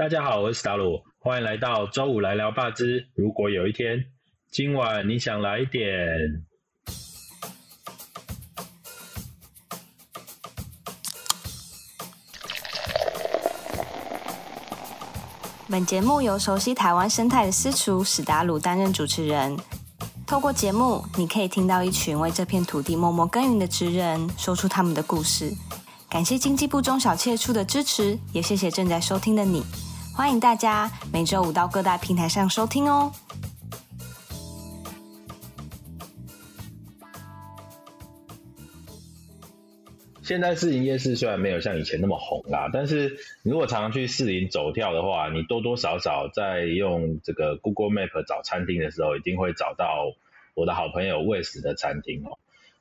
大家好，我是达鲁，欢迎来到周五来聊霸之。如果有一天，今晚你想来一点。本节目由熟悉台湾生态的私厨史达鲁担任主持人。透过节目，你可以听到一群为这片土地默默耕耘的职人，说出他们的故事。感谢经济部中小企业处的支持，也谢谢正在收听的你。欢迎大家每周五到各大平台上收听哦。现在市营夜市虽然没有像以前那么红啦，但是如果常常去市林走跳的话，你多多少少在用这个 Google Map 找餐厅的时候，一定会找到我的好朋友魏史的餐厅哦。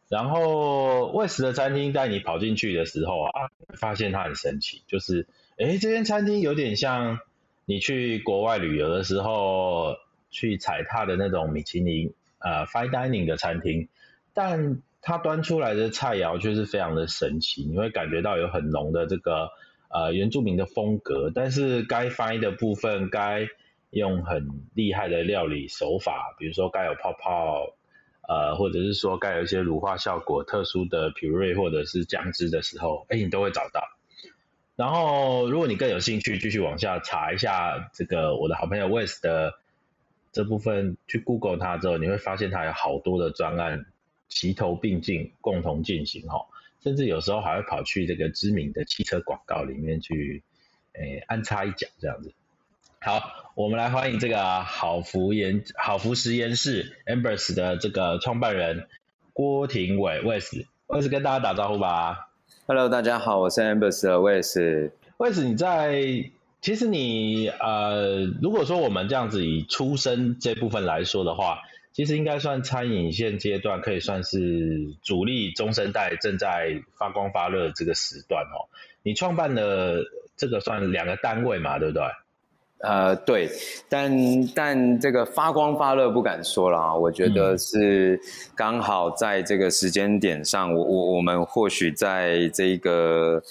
然后魏史的餐厅带你跑进去的时候啊，发现它很神奇，就是哎，这间餐厅有点像你去国外旅游的时候去踩踏的那种米其林呃 fine dining 的餐厅，但它端出来的菜肴却是非常的神奇，你会感觉到有很浓的这个呃原住民的风格，但是该翻的部分，该用很厉害的料理手法，比如说该有泡泡，呃，或者是说该有一些乳化效果、特殊的 puree 或者是酱汁的时候，哎，你都会找到。然后，如果你更有兴趣，继续往下查一下这个我的好朋友 West 的这部分，去 Google 它之后，你会发现它有好多的专案。齐头并进，共同进行哈，甚至有时候还会跑去这个知名的汽车广告里面去，诶安插一脚这样子。好，我们来欢迎这个好福研好福实验室 Ambers 的这个创办人郭廷伟 Wes，Wes 跟大家打招呼吧。Hello，大家好，我是 Ambers 的 Wes。Wes，你在其实你呃，如果说我们这样子以出生这部分来说的话。其实应该算餐饮现阶段可以算是主力中生代正在发光发热这个时段哦。你创办的这个算两个单位嘛，对不对？呃，对，但但这个发光发热不敢说了啊。我觉得是刚好在这个时间点上，我我我们或许在这个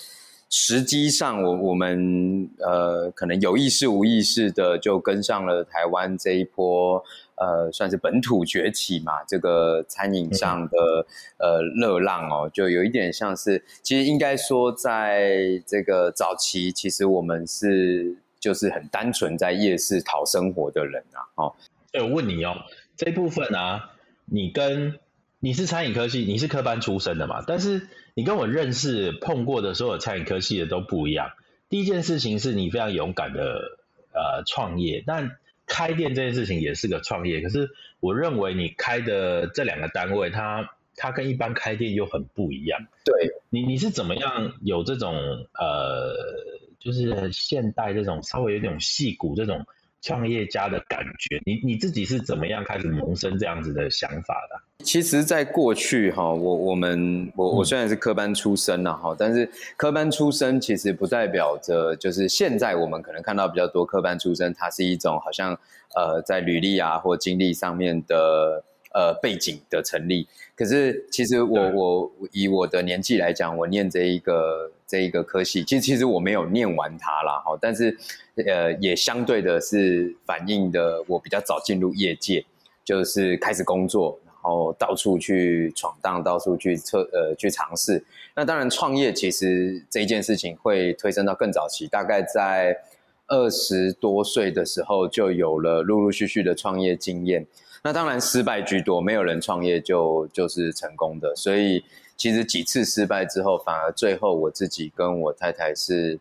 时机上，我我们呃可能有意识无意识的就跟上了台湾这一波。呃，算是本土崛起嘛，这个餐饮上的呃热浪哦，就有一点像是，其实应该说，在这个早期，其实我们是就是很单纯在夜市讨生活的人啊。哦，哎，我问你哦，这部分啊，你跟你是餐饮科系，你是科班出身的嘛？但是你跟我认识碰过的所有餐饮科系的都不一样。第一件事情是你非常勇敢的呃创业，但开店这件事情也是个创业，可是我认为你开的这两个单位，它它跟一般开店又很不一样。对你你是怎么样有这种呃，就是现代这种稍微有点戏骨这种创业家的感觉？你你自己是怎么样开始萌生这样子的想法的？其实，在过去哈，我我们我我虽然是科班出身了哈，但是科班出身其实不代表着就是现在我们可能看到比较多科班出身，它是一种好像呃在履历啊或经历上面的呃背景的成立。可是其实我我以我的年纪来讲，我念这一个这一个科系，其实其实我没有念完它啦哈，但是呃也相对的是反映的我比较早进入业界，就是开始工作。然后到处去闯荡，到处去测呃去尝试。那当然创业其实这一件事情会推升到更早期，大概在二十多岁的时候就有了陆陆续续的创业经验。那当然失败居多，没有人创业就就是成功的。所以其实几次失败之后，反而最后我自己跟我太太是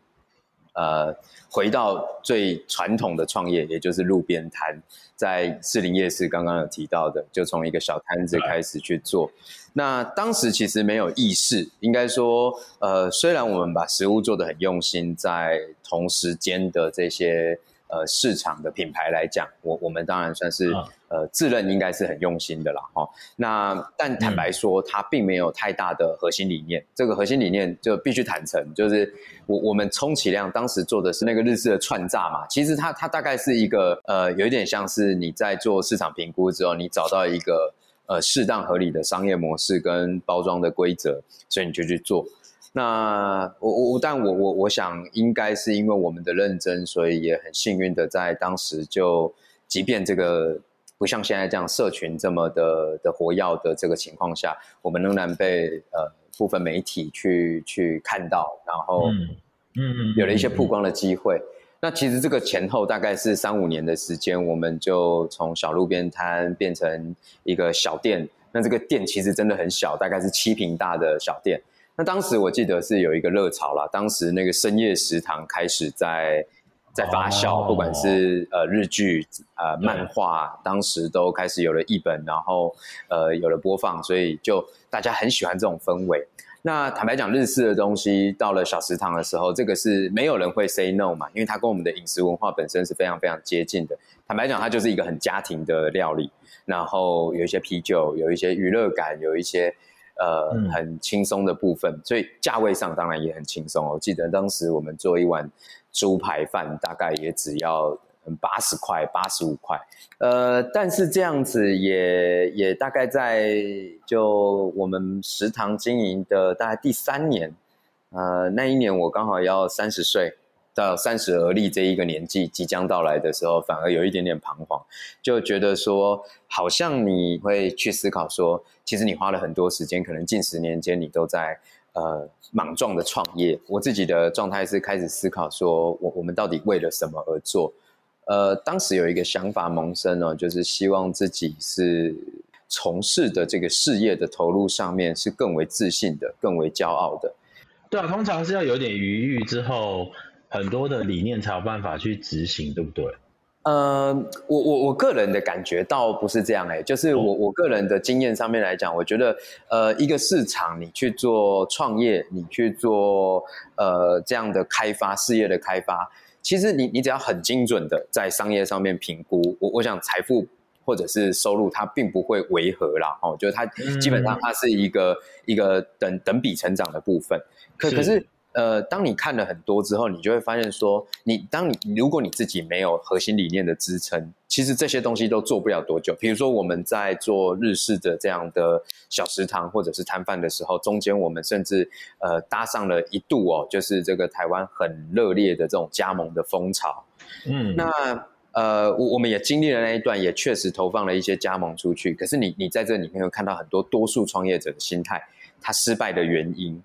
呃回到最传统的创业，也就是路边摊。在士林夜市刚刚有提到的，就从一个小摊子开始去做。那当时其实没有意识，应该说，呃，虽然我们把食物做的很用心，在同时间的这些。呃，市场的品牌来讲，我我们当然算是呃自认应该是很用心的啦，哈。那但坦白说，它并没有太大的核心理念。这个核心理念就必须坦诚，就是我我们充其量当时做的是那个日式的串炸嘛。其实它它大概是一个呃，有一点像是你在做市场评估之后，你找到一个呃适当合理的商业模式跟包装的规则，所以你就去做。那我我但我我我想应该是因为我们的认真，所以也很幸运的在当时就，即便这个不像现在这样社群这么的的活跃的这个情况下，我们仍然被呃部分媒体去去看到，然后嗯嗯有了一些曝光的机会。那其实这个前后大概是三五年的时间，我们就从小路边摊变成一个小店。那这个店其实真的很小，大概是七平大的小店。那当时我记得是有一个热潮啦，当时那个深夜食堂开始在在发酵，不管是呃日剧、呃漫画，当时都开始有了译本，然后呃有了播放，所以就大家很喜欢这种氛围。那坦白讲，日式的东西到了小食堂的时候，这个是没有人会 say no 嘛，因为它跟我们的饮食文化本身是非常非常接近的。坦白讲，它就是一个很家庭的料理，然后有一些啤酒，有一些娱乐感，有一些呃很轻松的部分，所以价位上当然也很轻松。哦我记得当时我们做一碗猪排饭，大概也只要。八十块、八十五块，呃，但是这样子也也大概在就我们食堂经营的大概第三年，呃，那一年我刚好要三十岁，到三十而立这一个年纪即将到来的时候，反而有一点点彷徨，就觉得说，好像你会去思考说，其实你花了很多时间，可能近十年间你都在呃莽撞的创业。我自己的状态是开始思考说，我我们到底为了什么而做？呃，当时有一个想法萌生呢，就是希望自己是从事的这个事业的投入上面是更为自信的，更为骄傲的。对啊，通常是要有点余裕之后，很多的理念才有办法去执行，对不对？呃，我我我个人的感觉倒不是这样哎，就是我我个人的经验上面来讲，我觉得呃，一个市场你去做创业，你去做呃这样的开发事业的开发。其实你你只要很精准的在商业上面评估，我我想财富或者是收入它并不会违和啦，哦，就是它基本上它是一个一个等等比成长的部分，可可是。呃，当你看了很多之后，你就会发现说，你当你如果你自己没有核心理念的支撑，其实这些东西都做不了多久。比如说我们在做日式的这样的小食堂或者是摊贩的时候，中间我们甚至呃搭上了一度哦，就是这个台湾很热烈的这种加盟的风潮。嗯，那呃我我们也经历了那一段，也确实投放了一些加盟出去。可是你你在这里面会看到很多多数创业者的心态，他失败的原因。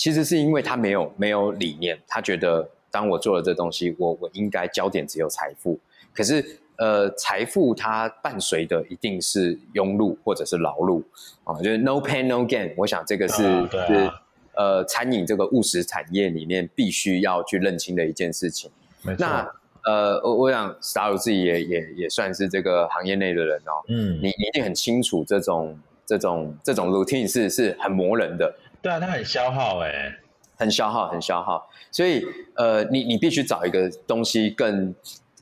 其实是因为他没有没有理念，他觉得当我做了这东西，我我应该焦点只有财富。可是，呃，财富它伴随的一定是庸碌或者是劳碌啊，就是 no pain no gain。我想这个是是呃餐饮这个务实产业里面必须要去认清的一件事情。那呃，我我想 Star 自己也也也算是这个行业内的人哦。嗯，你你一定很清楚这种这种这种 routine 是是很磨人的。对啊，它很消耗哎，很消耗，很消耗。所以呃，你你必须找一个东西更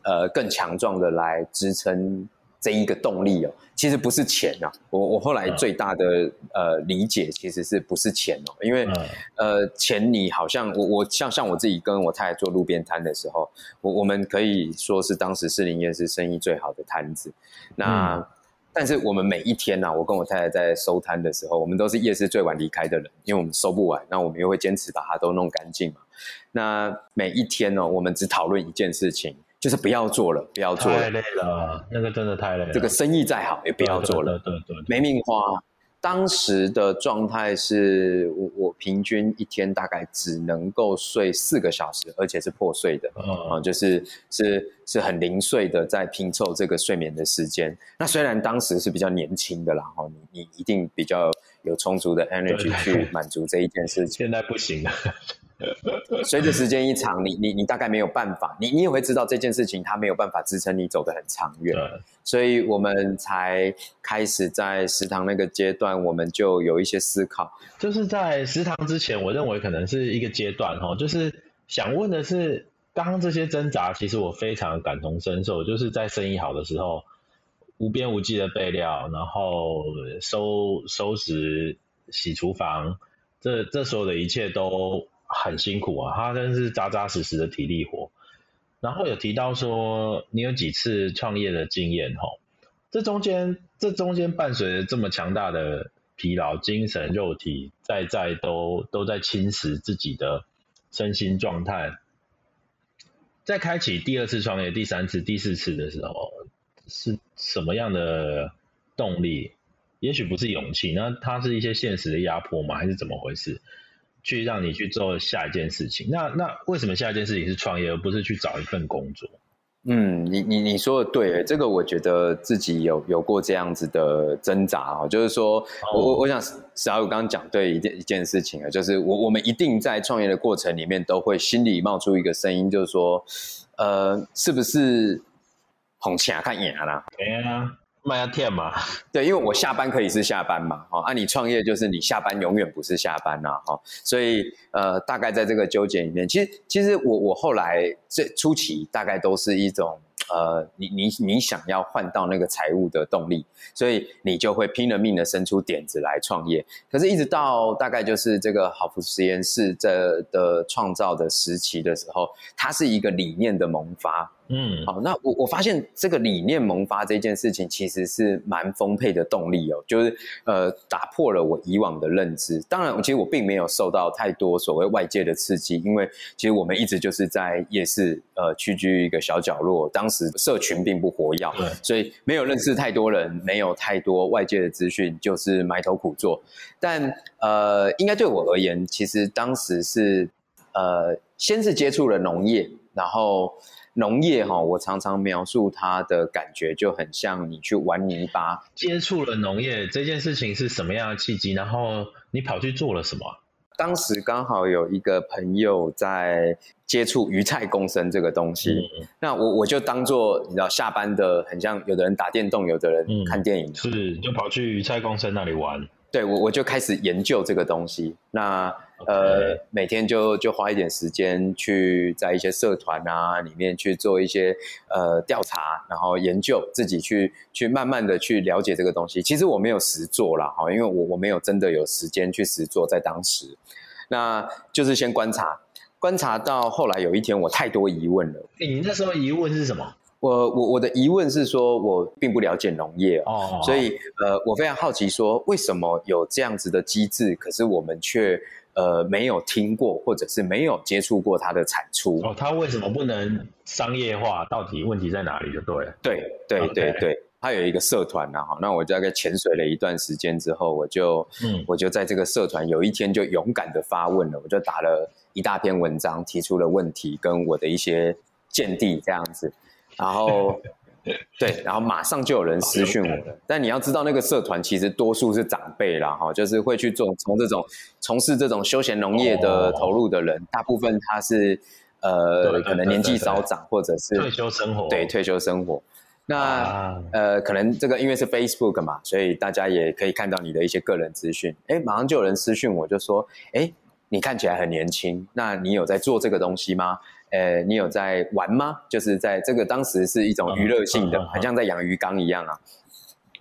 呃更强壮的来支撑这一个动力哦。其实不是钱啊，我我后来最大的呃理解其实是不是钱哦，因为呃钱你好像我我像像我自己跟我太太做路边摊的时候，我我们可以说是当时士林夜市生意最好的摊子，那。但是我们每一天呢，我跟我太太在收摊的时候，我们都是夜市最晚离开的人，因为我们收不完，那我们又会坚持把它都弄干净嘛。那每一天呢，我们只讨论一件事情，就是不要做了，不要做了，太累了，那个真的太累了。这个生意再好也不要做了，对对，没命花。当时的状态是我我平均一天大概只能够睡四个小时，而且是破碎的啊，就是是是很零碎的在拼凑这个睡眠的时间。那虽然当时是比较年轻的啦，哈，你你一定比较有充足的 energy 去满足这一件事情。现在不行了。随着时间一长，你你你大概没有办法，你你也会知道这件事情它没有办法支撑你走得很长远，所以我们才开始在食堂那个阶段，我们就有一些思考。就是在食堂之前，我认为可能是一个阶段哈，就是想问的是，刚刚这些挣扎，其实我非常感同身受，就是在生意好的时候，无边无际的备料，然后收收拾、洗厨房，这这所有的一切都。很辛苦啊，他真是扎扎实实的体力活。然后有提到说，你有几次创业的经验吼？这中间这中间伴随着这么强大的疲劳，精神、肉体在在都都在侵蚀自己的身心状态。在开启第二次创业、第三次、第四次的时候，是什么样的动力？也许不是勇气，那它是一些现实的压迫吗？还是怎么回事？去让你去做下一件事情？那那为什么下一件事情是创业，而不是去找一份工作？嗯，你你你说的对，这个我觉得自己有有过这样子的挣扎啊，就是说我我我想史阿鲁刚刚讲对一件一件事情啊，就是我我们一定在创业的过程里面都会心里冒出一个声音，就是说，呃，是不是红钱看眼啦？对啊。卖要天嘛？对，因为我下班可以是下班嘛，哈，啊，你创业就是你下班永远不是下班呐，哈，所以呃，大概在这个纠结里面，其实其实我我后来最初期大概都是一种。呃，你你你想要换到那个财务的动力，所以你就会拼了命的生出点子来创业。可是，一直到大概就是这个好福实验室这的创造的时期的时候，它是一个理念的萌发。嗯，好，那我我发现这个理念萌发这件事情其实是蛮丰沛的动力哦，就是呃打破了我以往的认知。当然，其实我并没有受到太多所谓外界的刺激，因为其实我们一直就是在夜市呃屈居一个小角落，当时社群并不活跃，所以没有认识太多人，没有太多外界的资讯，就是埋头苦做。但呃，应该对我而言，其实当时是呃先是接触了农业，然后。农业哈，我常常描述它的感觉就很像你去玩泥巴。接触了农业这件事情是什么样的契机？然后你跑去做了什么？当时刚好有一个朋友在接触鱼菜共生这个东西，那我我就当做你知道下班的，很像有的人打电动，有的人看电影，是就跑去鱼菜共生那里玩。对我我就开始研究这个东西。那呃，每天就就花一点时间去在一些社团啊里面去做一些呃调查，然后研究自己去去慢慢的去了解这个东西。其实我没有实做啦，哈，因为我我没有真的有时间去实做，在当时，那就是先观察，观察到后来有一天我太多疑问了。你那时候疑问是什么？我我我的疑问是说，我并不了解农业哦，所以呃，我非常好奇说，为什么有这样子的机制，可是我们却。呃，没有听过，或者是没有接触过它的产出哦，它为什么不能商业化？到底问题在哪里？就对了。对对对对，它有一个社团呢，哈，那我大概潜水了一段时间之后，我就嗯，我就在这个社团有一天就勇敢的发问了，我就打了一大篇文章，提出了问题跟我的一些见地这样子，然后。对，然后马上就有人私讯我了。但你要知道，那个社团其实多数是长辈啦，哈，就是会去做从这种从事这种休闲农业的投入的人，大部分他是呃，可能年纪稍长，或者是退休生活。对，退休生活。那呃，可能这个因为是 Facebook 嘛，所以大家也可以看到你的一些个人资讯。哎，马上就有人私讯我，就说：哎，你看起来很年轻，那你有在做这个东西吗？呃，你有在玩吗？就是在这个当时是一种娱乐性的，很像在养鱼缸一样啊。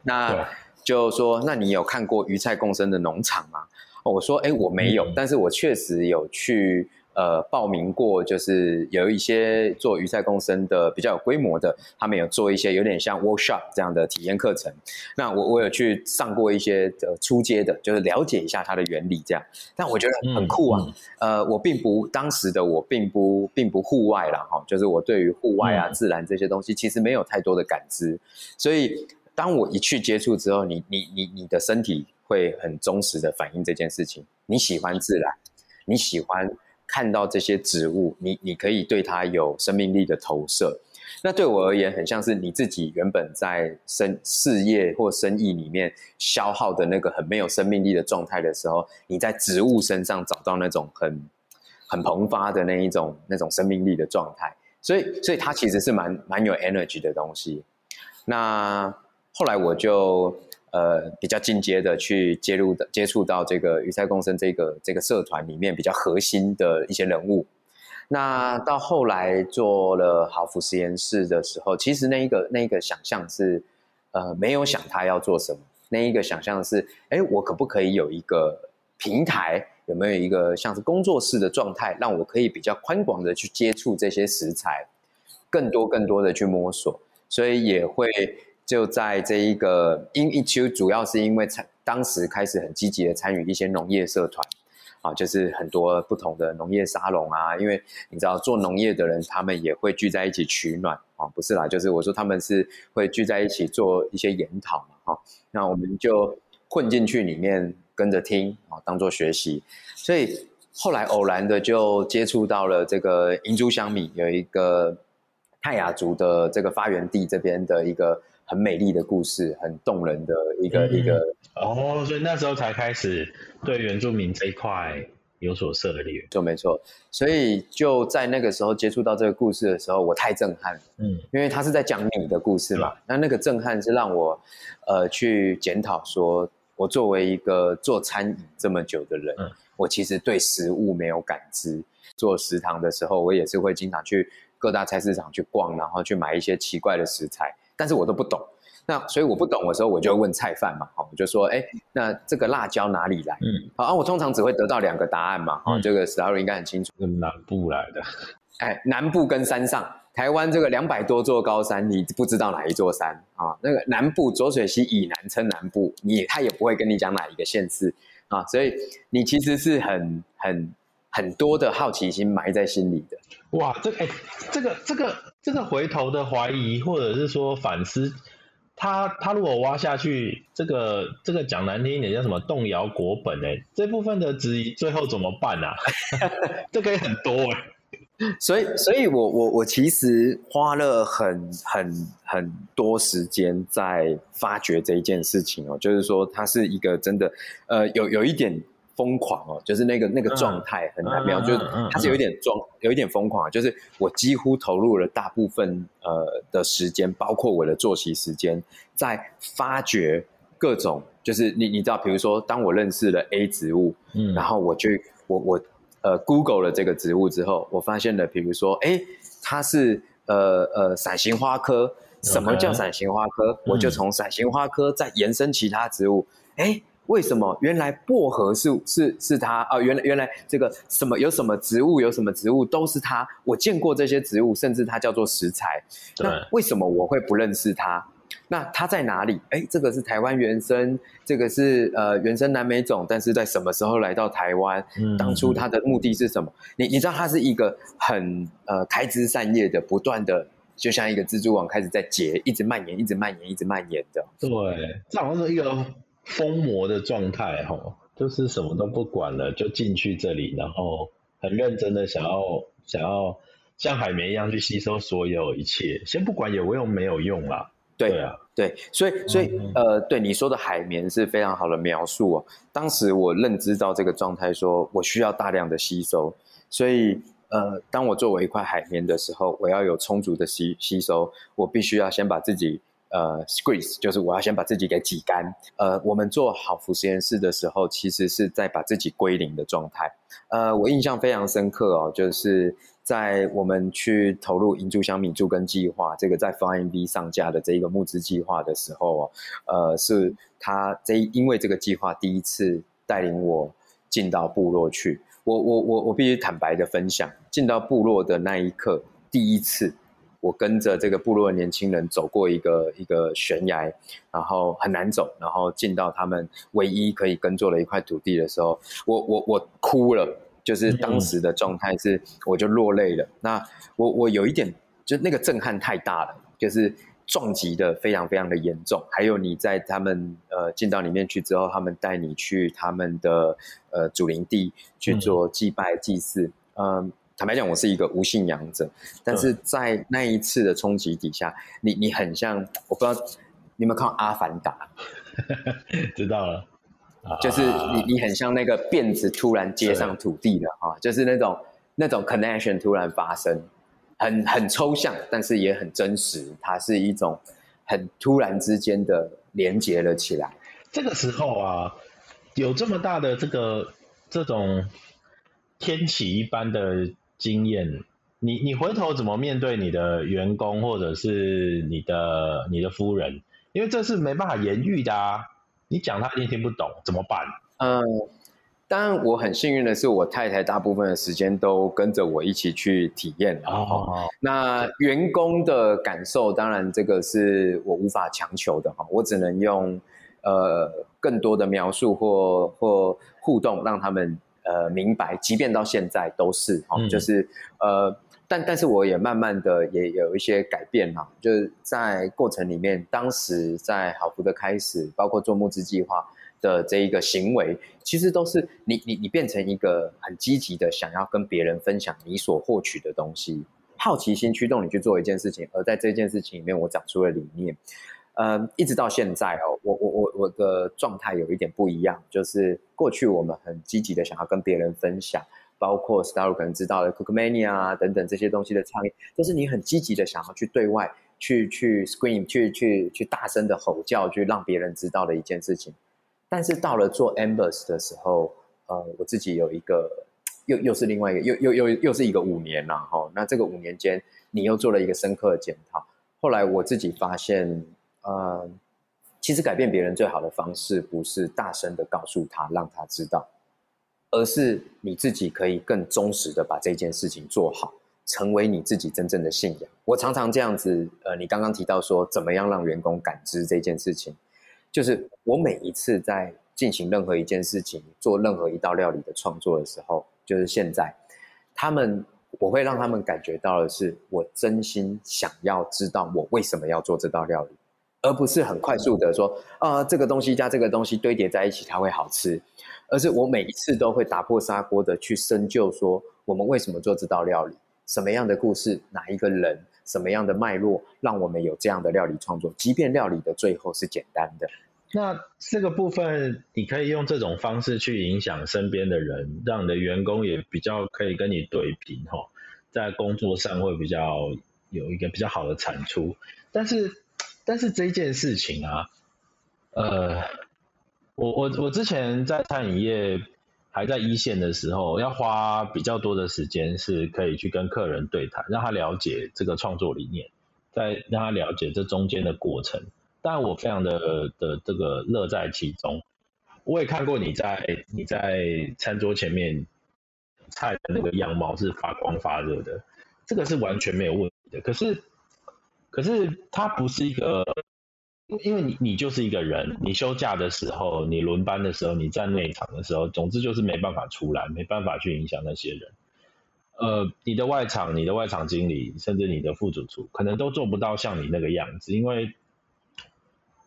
那就说，那你有看过鱼菜共生的农场吗？我说，哎，我没有，但是我确实有去。呃，报名过就是有一些做鱼菜共生的比较有规模的，他们有做一些有点像 workshop 这样的体验课程。那我我有去上过一些呃初阶的，就是了解一下它的原理这样。但我觉得很酷啊。呃，我并不当时的我并不并不户外了哈，就是我对于户外啊自然这些东西其实没有太多的感知。所以当我一去接触之后，你你你你的身体会很忠实的反映这件事情。你喜欢自然，你喜欢。看到这些植物，你你可以对它有生命力的投射。那对我而言，很像是你自己原本在生事业或生意里面消耗的那个很没有生命力的状态的时候，你在植物身上找到那种很很蓬发的那一种那种生命力的状态。所以，所以它其实是蛮蛮有 energy 的东西。那后来我就。呃，比较进阶的去接入的接触到这个鱼菜共生这个这个社团里面比较核心的一些人物。那到后来做了好福实验室的时候，其实那一个那一个想象是，呃，没有想他要做什么。那一个想象是，哎，我可不可以有一个平台？有没有一个像是工作室的状态，让我可以比较宽广的去接触这些食材，更多更多的去摸索，所以也会。就在这一个，因一其实主要是因为参当时开始很积极的参与一些农业社团。啊，就是很多不同的农业沙龙啊，因为你知道做农业的人，他们也会聚在一起取暖啊，不是啦，就是我说他们是会聚在一起做一些研讨嘛，哈，那我们就混进去里面跟着听啊，当做学习，所以后来偶然的就接触到了这个银珠香米，有一个泰雅族的这个发源地这边的一个很美丽的故事，很动人的一个一个。哦，所以那时候才开始对原住民这一块有所涉猎，就没错。所以就在那个时候接触到这个故事的时候，我太震撼了。嗯，因为他是在讲你的故事嘛。那那个震撼是让我呃去检讨，说我作为一个做餐饮这么久的人，我其实对食物没有感知。做食堂的时候，我也是会经常去各大菜市场去逛，然后去买一些奇怪的食材，但是我都不懂。那所以我不懂的时候，我就问菜贩嘛，好，我就说，哎，那这个辣椒哪里来？嗯，好，我通常只会得到两个答案嘛，哈，这个史达瑞应该很清楚，南部来的，哎，南部跟山上，台湾这个两百多座高山，你不知道哪一座山啊？那个南部浊水溪以南称南部，你他也不会跟你讲哪一个县市啊，所以你其实是很很很多的好奇心埋在心里的。哇，这哎，这个这个这个回头的怀疑，或者是说反思。他他如果挖下去，这个这个讲难听一点叫什么动摇国本哎，这部分的质疑最后怎么办啊？这可以很多哎，所以所以我我我其实花了很很很多时间在发掘这一件事情哦，就是说它是一个真的呃有有一点。疯狂哦，就是那个那个状态很难描，就是他是有一点装，有一点疯狂，就是我几乎投入了大部分呃的时间，包括我的作息时间，在发掘各种，就是你你知道，比如说当我认识了 A 植物，嗯，然后我去我我呃 Google 了这个植物之后，我发现了，比如说哎，它是呃呃伞形花科，什么叫伞形花科？我就从伞形花科再延伸其他植物，哎。为什么原来薄荷是是是它啊？原来原来这个什么有什么植物有什么植物都是它。我见过这些植物，甚至它叫做食材。那为什么我会不认识它？那它在哪里？哎，这个是台湾原生，这个是呃原生南美种，但是在什么时候来到台湾？当初它的目的是什么？你你知道它是一个很呃开枝散叶的，不断的就像一个蜘蛛网开始在结，一直蔓延，一直蔓延，一直蔓延的。对，这好像是一个。疯魔的状态，哈，就是什么都不管了，就进去这里，然后很认真的想要想要像海绵一样去吸收所有一切，先不管有用没有用啦。对啊，对，所以所以呃，对你说的海绵是非常好的描述哦。当时我认知到这个状态，说我需要大量的吸收，所以呃，当我作为一块海绵的时候，我要有充足的吸吸收，我必须要先把自己。呃，squeeze 就是我要先把自己给挤干。呃，我们做好福实验室的时候，其实是在把自己归零的状态。呃，我印象非常深刻哦，就是在我们去投入银珠香米助根计划这个在 Fine V 上架的这一个募资计划的时候哦，呃，是他这因为这个计划第一次带领我进到部落去。我我我我必须坦白的分享，进到部落的那一刻，第一次。我跟着这个部落的年轻人走过一个一个悬崖，然后很难走，然后进到他们唯一可以耕作的一块土地的时候，我我我哭了，就是当时的状态是我就落泪了。那我我有一点就那个震撼太大了，就是撞击的非常非常的严重。还有你在他们呃进到里面去之后，他们带你去他们的呃祖灵地去做祭拜祭祀，嗯。坦白讲，我是一个无信仰者，但是在那一次的冲击底下，你你很像，我不知道你有没有看《阿凡达》，知道了，就是你你很像那个辫子突然接上土地了哈，就是那种那种 connection 突然发生，很很抽象，但是也很真实，它是一种很突然之间的连接了起来。这个时候啊，有这么大的这个这种天启一般的。经验，你你回头怎么面对你的员工或者是你的你的夫人？因为这是没办法言喻的啊，你讲他一定听不懂，怎么办？嗯，当然我很幸运的是，我太太大部分的时间都跟着我一起去体验了。哦，那员工的感受，当然这个是我无法强求的哈，我只能用呃更多的描述或或互动，让他们呃明白，即便到现在都是哈，就是呃，但但是我也慢慢的也有一些改变哈，就是在过程里面，当时在好福的开始，包括做募资计划。的这一个行为，其实都是你你你变成一个很积极的，想要跟别人分享你所获取的东西，好奇心驱动你去做一件事情，而在这件事情里面，我讲出了理念，呃，一直到现在哦，我我我的状态有一点不一样，就是过去我们很积极的想要跟别人分享，包括 Star 可能知道的 Cookmania 啊等等这些东西的倡议，都是你很积极的想要去对外去去 scream 去去去大声的吼叫，去让别人知道的一件事情。但是到了做 Ambers 的时候，呃，我自己有一个，又又是另外一个，又又又又是一个五年了哈。那这个五年间，你又做了一个深刻的检讨。后来我自己发现，呃，其实改变别人最好的方式，不是大声的告诉他，让他知道，而是你自己可以更忠实的把这件事情做好，成为你自己真正的信仰。我常常这样子，呃，你刚刚提到说，怎么样让员工感知这件事情。就是我每一次在进行任何一件事情、做任何一道料理的创作的时候，就是现在，他们我会让他们感觉到的是，我真心想要知道我为什么要做这道料理，而不是很快速的说，啊，这个东西加这个东西堆叠在一起它会好吃，而是我每一次都会打破砂锅的去深究，说我们为什么做这道料理，什么样的故事，哪一个人，什么样的脉络，让我们有这样的料理创作，即便料理的最后是简单的。那这个部分，你可以用这种方式去影响身边的人，让你的员工也比较可以跟你对平哈，在工作上会比较有一个比较好的产出。但是，但是这件事情啊，呃，我我我之前在餐饮业还在一线的时候，要花比较多的时间，是可以去跟客人对谈，让他了解这个创作理念，再让他了解这中间的过程。但我非常的的这个乐在其中，我也看过你在你在餐桌前面菜的那个样貌是发光发热的，这个是完全没有问题的。可是可是它不是一个，因为你你就是一个人，你休假的时候，你轮班的时候，你在内场的时候，总之就是没办法出来，没办法去影响那些人。呃，你的外场、你的外场经理，甚至你的副主厨，可能都做不到像你那个样子，因为。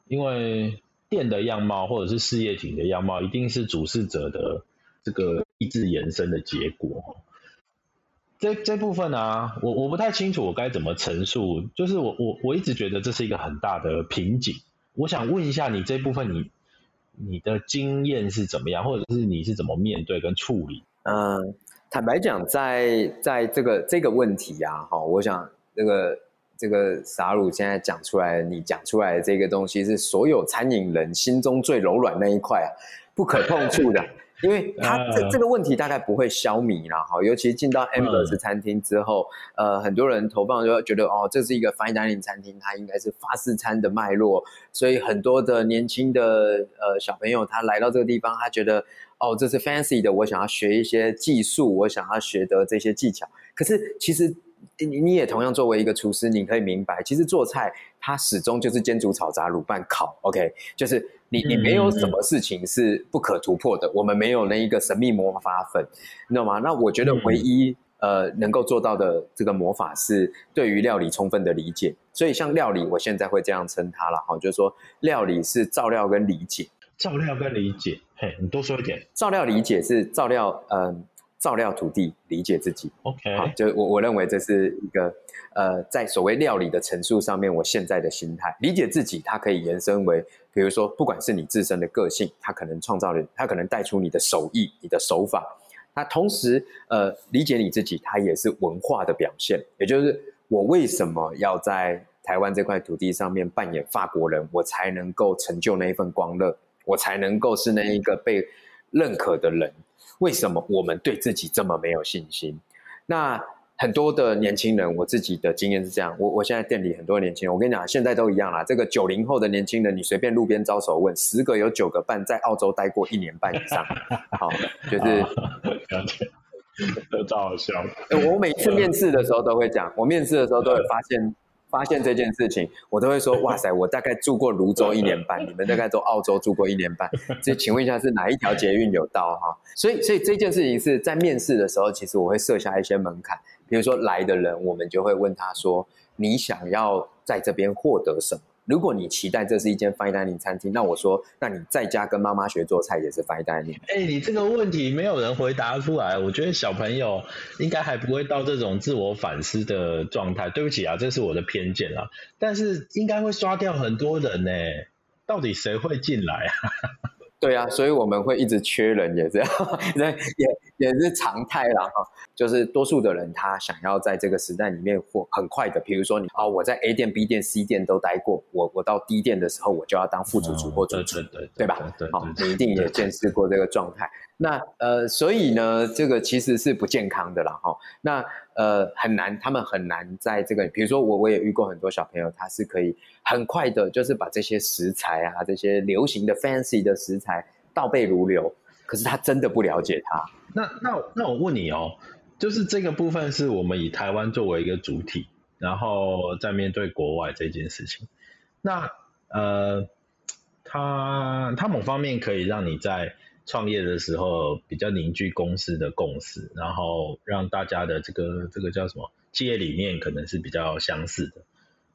因为店的样貌或者是事业体的样貌，一定是主事者的这个意志延伸的结果。这这部分呢，我我不太清楚我该怎么陈述。就是我我我一直觉得这是一个很大的瓶颈。我想问一下你这部分，你你的经验是怎么样，或者是你是怎么面对跟处理？嗯，坦白讲，在在这个这个问题呀，哈，我想这个。这个沙鲁现在讲出来，你讲出来的这个东西是所有餐饮人心中最柔软那一块啊，不可碰触的，因为他这这个问题大概不会消弭了哈。尤其进到 Ambers 餐厅之后，呃，很多人投放就觉得哦，这是一个 fine dining 餐厅，它应该是法式餐的脉络，所以很多的年轻的呃小朋友他来到这个地方，他觉得哦，这是 fancy 的，我想要学一些技术，我想要学的这些技巧，可是其实。你你也同样作为一个厨师，你可以明白，其实做菜它始终就是煎煮炒炸卤拌烤，OK，就是你你没有什么事情是不可突破的，我们没有那一个神秘魔法粉，你知道吗？那我觉得唯一呃能够做到的这个魔法是对于料理充分的理解，所以像料理，我现在会这样称它了哈，就是说料理是照料跟理解，照料跟理解，嘿，你多说一点，照料理解是照料，嗯。照料土地，理解自己。OK，好，就我我认为这是一个呃，在所谓料理的陈述上面，我现在的心态，理解自己，它可以延伸为，比如说，不管是你自身的个性，它可能创造了，它可能带出你的手艺、你的手法。那同时，呃，理解你自己，它也是文化的表现。也就是我为什么要在台湾这块土地上面扮演法国人，我才能够成就那一份光乐，我才能够是那一个被认可的人。为什么我们对自己这么没有信心？那很多的年轻人，我自己的经验是这样。我我现在店里很多年轻人，我跟你讲，现在都一样啦。这个九零后的年轻人，你随便路边招手问，十个有九个半在澳洲待过一年半以上。好，就是 都超好笑。我每次面试的时候都会讲，我面试的时候都会发现，发现这件事情，我都会说：哇塞，我大概住过泸州一年半，你们大概都澳洲住过一年半，这请问一下是哪一条捷运有到哈？所以，所以这件事情是在面试的时候，其实我会设下一些门槛，比如说来的人，我们就会问他说：你想要在这边获得什么？如果你期待这是一间 fine dining 餐厅，那我说，那你在家跟妈妈学做菜也是 fine dining。哎，你这个问题没有人回答出来，我觉得小朋友应该还不会到这种自我反思的状态。对不起啊，这是我的偏见啊，但是应该会刷掉很多人呢。到底谁会进来啊？对啊，所以我们会一直缺人，也这样，对，也也是常态啦哈。就是多数的人他想要在这个时代里面或很快的，比如说你啊，我在 A 店、B 店、C 店都待过，我我到 D 店的时候，我就要当副主厨或主厨，对吧？好，你一定也见识过这个状态。那呃，所以呢，这个其实是不健康的啦哈。那呃，很难，他们很难在这个，比如说我我也遇过很多小朋友，他是可以很快的，就是把这些食材啊，这些流行的 fancy 的食材倒背如流，可是他真的不了解他。那那那我问你哦，就是这个部分是我们以台湾作为一个主体，然后在面对国外这件事情，那呃，他他某方面可以让你在。创业的时候比较凝聚公司的共识，然后让大家的这个这个叫什么企业理念可能是比较相似的。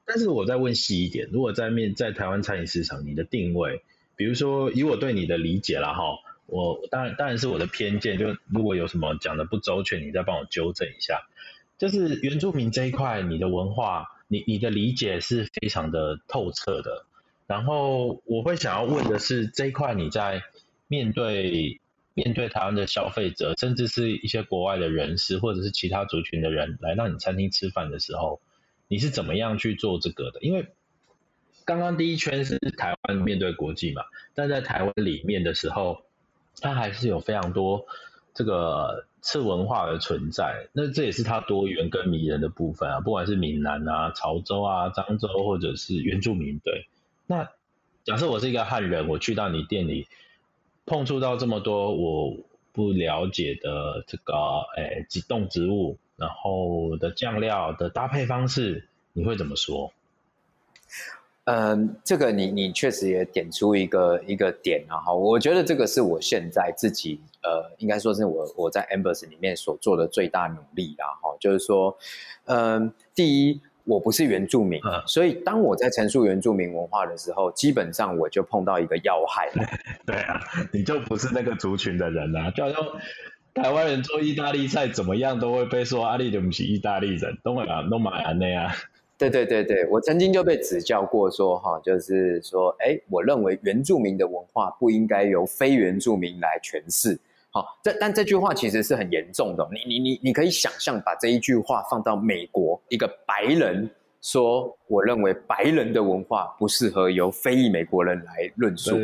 但是我再问细一点，如果在面在台湾餐饮市场，你的定位，比如说以我对你的理解了哈，我当然当然是我的偏见，就如果有什么讲的不周全，你再帮我纠正一下。就是原住民这一块，你的文化，你你的理解是非常的透彻的。然后我会想要问的是，这一块你在。面对面对台湾的消费者，甚至是一些国外的人士，或者是其他族群的人来到你餐厅吃饭的时候，你是怎么样去做这个的？因为刚刚第一圈是台湾面对国际嘛，但在台湾里面的时候，它还是有非常多这个次文化的存在。那这也是它多元跟迷人的部分啊，不管是闽南啊、潮州啊、漳州，或者是原住民对。那假设我是一个汉人，我去到你店里。碰触到这么多我不了解的这个诶，几动植物，然后的酱料的搭配方式，你会怎么说？嗯，这个你你确实也点出一个一个点啊，哈，我觉得这个是我现在自己呃，应该说是我我在 Ambers 里面所做的最大努力啦，哈，就是说，嗯，第一。我不是原住民，所以当我在陈述原住民文化的时候，基本上我就碰到一个要害。对啊，你就不是那个族群的人啊，就好像台湾人做意大利菜怎么样都会被说阿里的不是意大利人，都会啊，弄买啊那样。对对对对，我曾经就被指教过说哈，就是说，哎，我认为原住民的文化不应该由非原住民来诠释。好，这但这句话其实是很严重的。你你你你可以想象，把这一句话放到美国，一个白人说：“我认为白人的文化不适合由非裔美国人来论述。”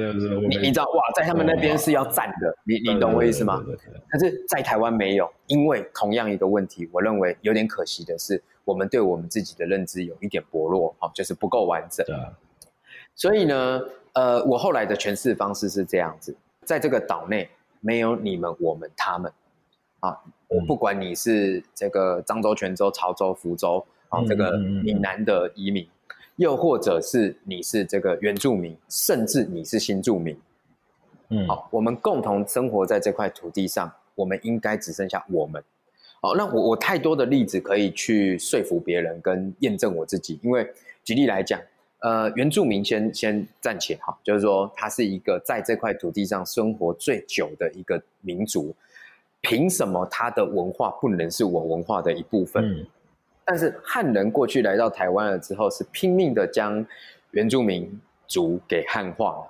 你你知道哇，在他们那边是要赞的。你你懂我意思吗？可是在台湾没有，因为同样一个问题，我认为有点可惜的是，我们对我们自己的认知有一点薄弱，好，就是不够完整。所以呢，呃，我后来的诠释方式是这样子，在这个岛内。没有你们，我们他们，啊，我不管你是这个漳州、泉州、潮州、福州啊，这个闽南的移民，又或者是你是这个原住民，甚至你是新住民，嗯，好，我们共同生活在这块土地上，我们应该只剩下我们。好，那我我太多的例子可以去说服别人跟验证我自己，因为举例来讲。呃，原住民先先暂且哈，就是说，他是一个在这块土地上生活最久的一个民族，凭什么他的文化不能是我文化的一部分？嗯，但是汉人过去来到台湾了之后，是拼命的将原住民族给汉化，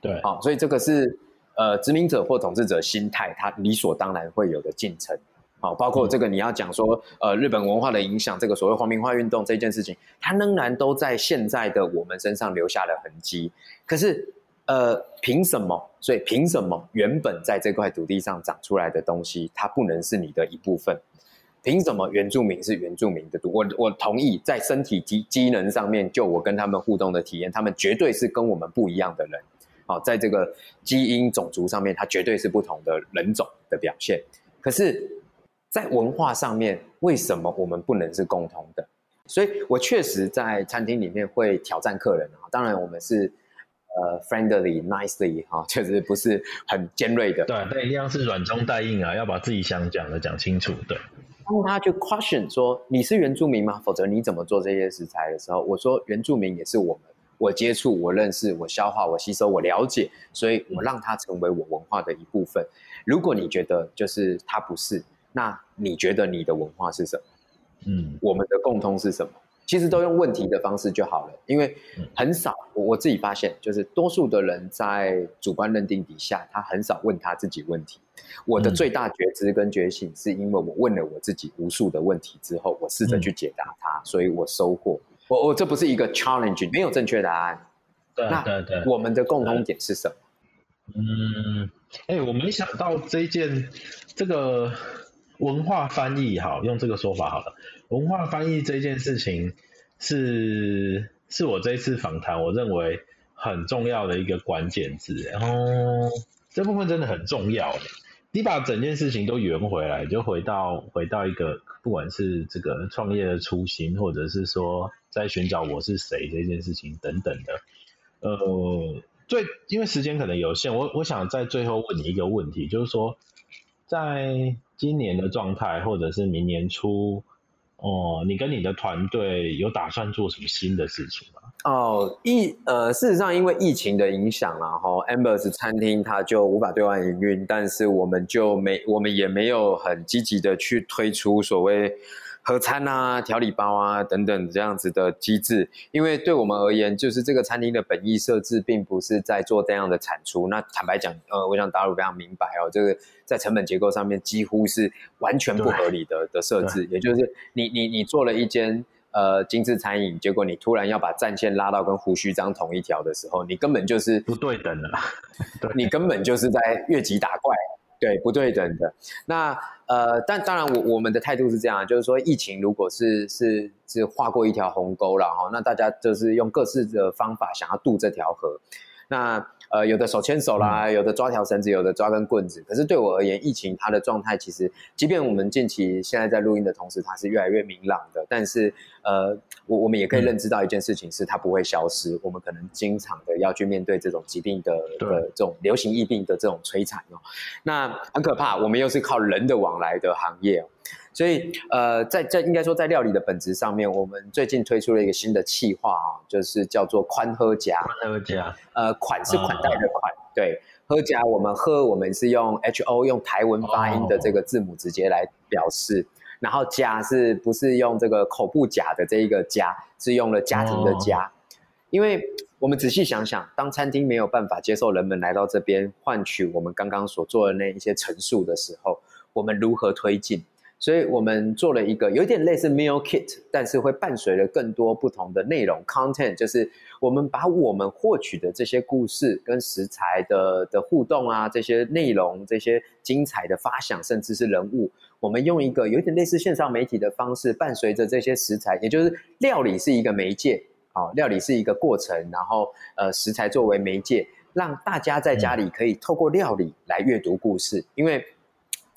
对，好，所以这个是呃殖民者或统治者心态，他理所当然会有的进程。好，包括这个你要讲说，呃，日本文化的影响，这个所谓皇民化运动这件事情，它仍然都在现在的我们身上留下了痕迹。可是，呃，凭什么？所以凭什么原本在这块土地上长出来的东西，它不能是你的一部分？凭什么原住民是原住民的？我我同意，在身体机机能上面，就我跟他们互动的体验，他们绝对是跟我们不一样的人。好，在这个基因种族上面，它绝对是不同的人种的表现。可是。在文化上面，为什么我们不能是共同的？所以我确实在餐厅里面会挑战客人啊，当然我们是呃 friendly nicely 哈，确实不是很尖锐的。对，但一定要是软中带硬啊，要把自己想讲的讲清楚。对，当他去 question 说你是原住民吗？否则你怎么做这些食材的时候，我说原住民也是我们，我接触、我认识、我消化、我吸收、我了解，所以我让它成为我文化的一部分。如果你觉得就是它不是，那你觉得你的文化是什么？嗯，我们的共通是什么？其实都用问题的方式就好了，因为很少我我自己发现，就是多数的人在主观认定底下，他很少问他自己问题。我的最大觉知跟觉醒，是因为我问了我自己无数的问题之后，我试着去解答它，所以我收获。我我这不是一个 challenge，没有正确答案。对对对，我们的共通点是什么？嗯，哎，我没想到这一件这个。文化翻译好，用这个说法好了。文化翻译这件事情是是我这一次访谈我认为很重要的一个关键字。然后这部分真的很重要。你把整件事情都圆回来，就回到回到一个不管是这个创业的初心，或者是说在寻找我是谁这件事情等等的。呃，最因为时间可能有限，我我想在最后问你一个问题，就是说在。今年的状态，或者是明年初，哦，你跟你的团队有打算做什么新的事情吗？哦，疫呃，事实上因为疫情的影响然后 Ambers 餐厅它就无法对外营运，但是我们就没，我们也没有很积极的去推出所谓。合餐啊，调理包啊，等等这样子的机制，因为对我们而言，就是这个餐厅的本意设置，并不是在做这样的产出。那坦白讲，呃，我想大陆非常明白哦，这个在成本结构上面几乎是完全不合理的的设置。也就是你你你做了一间呃精致餐饮，结果你突然要把战线拉到跟胡须章同一条的时候，你根本就是不对等的，你根本就是在越级打怪。对，不对等的。那呃，但当然，我我们的态度是这样，就是说，疫情如果是是是划过一条鸿沟了哈，那大家就是用各自的方法想要渡这条河。那呃，有的手牵手啦，有的抓条绳子，有的抓根棍子。可是对我而言，疫情它的状态其实，即便我们近期现在在录音的同时，它是越来越明朗的。但是呃，我我们也可以认知到一件事情，是它不会消失。我们可能经常的要去面对这种疾病的的这种流行疫病的这种摧残哦。那很可怕，我们又是靠人的往来的行业。所以，呃，在在应该说，在料理的本质上面，我们最近推出了一个新的企划啊，就是叫做“宽喝夹”。宽喝夹，呃，款是款待的款，对，喝夹，我们喝，我们是用 H O 用台文发音的这个字母直接来表示，然后家是不是用这个口部夹的这一个家，是用了家庭的家，因为我们仔细想想，当餐厅没有办法接受人们来到这边换取我们刚刚所做的那一些陈述的时候，我们如何推进？所以我们做了一个有点类似 meal kit，但是会伴随着更多不同的内容 content，就是我们把我们获取的这些故事跟食材的的互动啊，这些内容、这些精彩的发想，甚至是人物，我们用一个有点类似线上媒体的方式，伴随着这些食材，也就是料理是一个媒介，啊，料理是一个过程，然后呃食材作为媒介，让大家在家里可以透过料理来阅读故事，因为。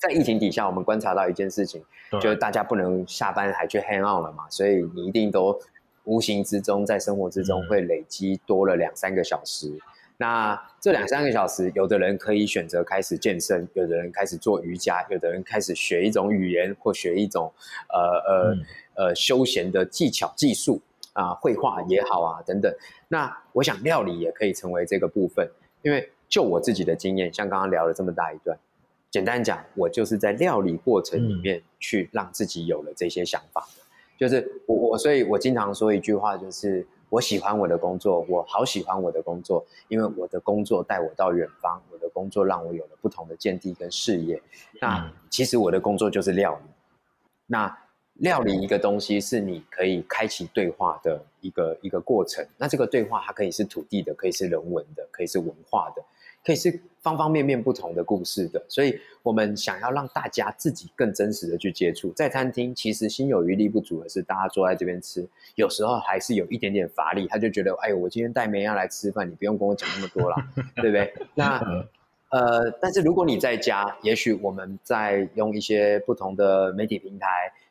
在疫情底下，我们观察到一件事情，就是大家不能下班还去 hang out 了嘛，所以你一定都无形之中在生活之中会累积多了两三个小时。那这两三个小时，有的人可以选择开始健身，有的人开始做瑜伽，有的人开始学一种语言或学一种呃呃呃休闲的技巧技术啊，绘画也好啊等等。那我想料理也可以成为这个部分，因为就我自己的经验，像刚刚聊了这么大一段。简单讲，我就是在料理过程里面去让自己有了这些想法的，就是我我，所以我经常说一句话，就是我喜欢我的工作，我好喜欢我的工作，因为我的工作带我到远方，我的工作让我有了不同的见地跟视野。那其实我的工作就是料理，那料理一个东西是你可以开启对话的一个一个过程，那这个对话它可以是土地的，可以是人文的，可以是文化的。可以是方方面面不同的故事的，所以我们想要让大家自己更真实的去接触。在餐厅，其实心有余力不足的是，大家坐在这边吃，有时候还是有一点点乏力。他就觉得，哎呦，我今天带梅亚来吃饭，你不用跟我讲那么多了，对不对？那呃，但是如果你在家，也许我们在用一些不同的媒体平台。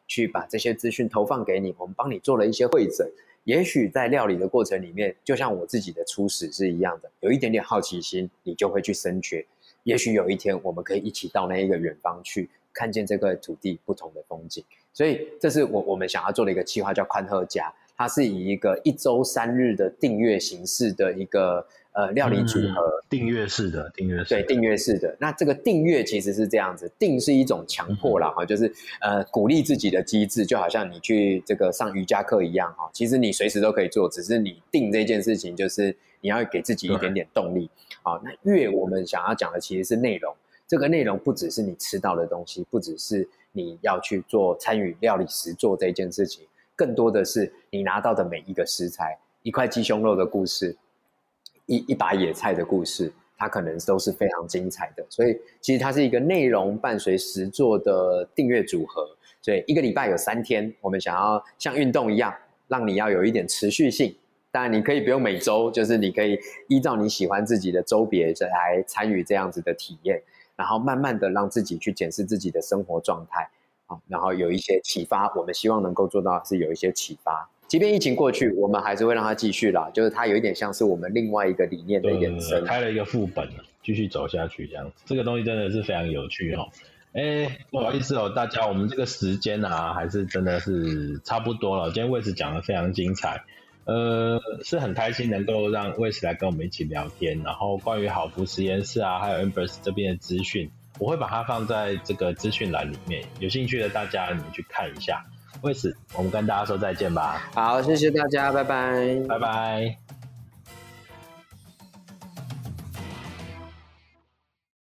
去把这些资讯投放给你，我们帮你做了一些会诊。也许在料理的过程里面，就像我自己的初始是一样的，有一点点好奇心，你就会去深掘。也许有一天，我们可以一起到那一个远方去，看见这块土地不同的风景。所以，这是我我们想要做的一个计划，叫宽贺家。它是以一个一周三日的订阅形式的一个呃料理组合，订阅式的订阅式对订阅式的。那这个订阅其实是这样子，订是一种强迫啦哈，就是呃鼓励自己的机制，就好像你去这个上瑜伽课一样哈。其实你随时都可以做，只是你定这件事情，就是你要给自己一点点动力。好，那月我们想要讲的其实是内容，这个内容不只是你吃到的东西，不只是你要去做参与料理实做这件事情。更多的是你拿到的每一个食材，一块鸡胸肉的故事，一一把野菜的故事，它可能都是非常精彩的。所以其实它是一个内容伴随实做的订阅组合。所以一个礼拜有三天，我们想要像运动一样，让你要有一点持续性。当然你可以不用每周，就是你可以依照你喜欢自己的周别来参与这样子的体验，然后慢慢的让自己去检视自己的生活状态啊。然后有一些启发，我们希望能够做到是有一些启发。即便疫情过去，我们还是会让它继续啦。就是它有一点像是我们另外一个理念的延伸，开了一个副本，继续走下去这样子。这个东西真的是非常有趣哦。哎，不好意思哦，大家，我们这个时间啊，还是真的是差不多了。今天魏 i 讲的非常精彩，呃，是很开心能够让魏 i 来跟我们一起聊天。然后关于好福实验室啊，还有 Embers 这边的资讯。我会把它放在这个资讯栏里面，有兴趣的大家你们去看一下。为此，我们跟大家说再见吧。好，谢谢大家，拜拜，拜拜。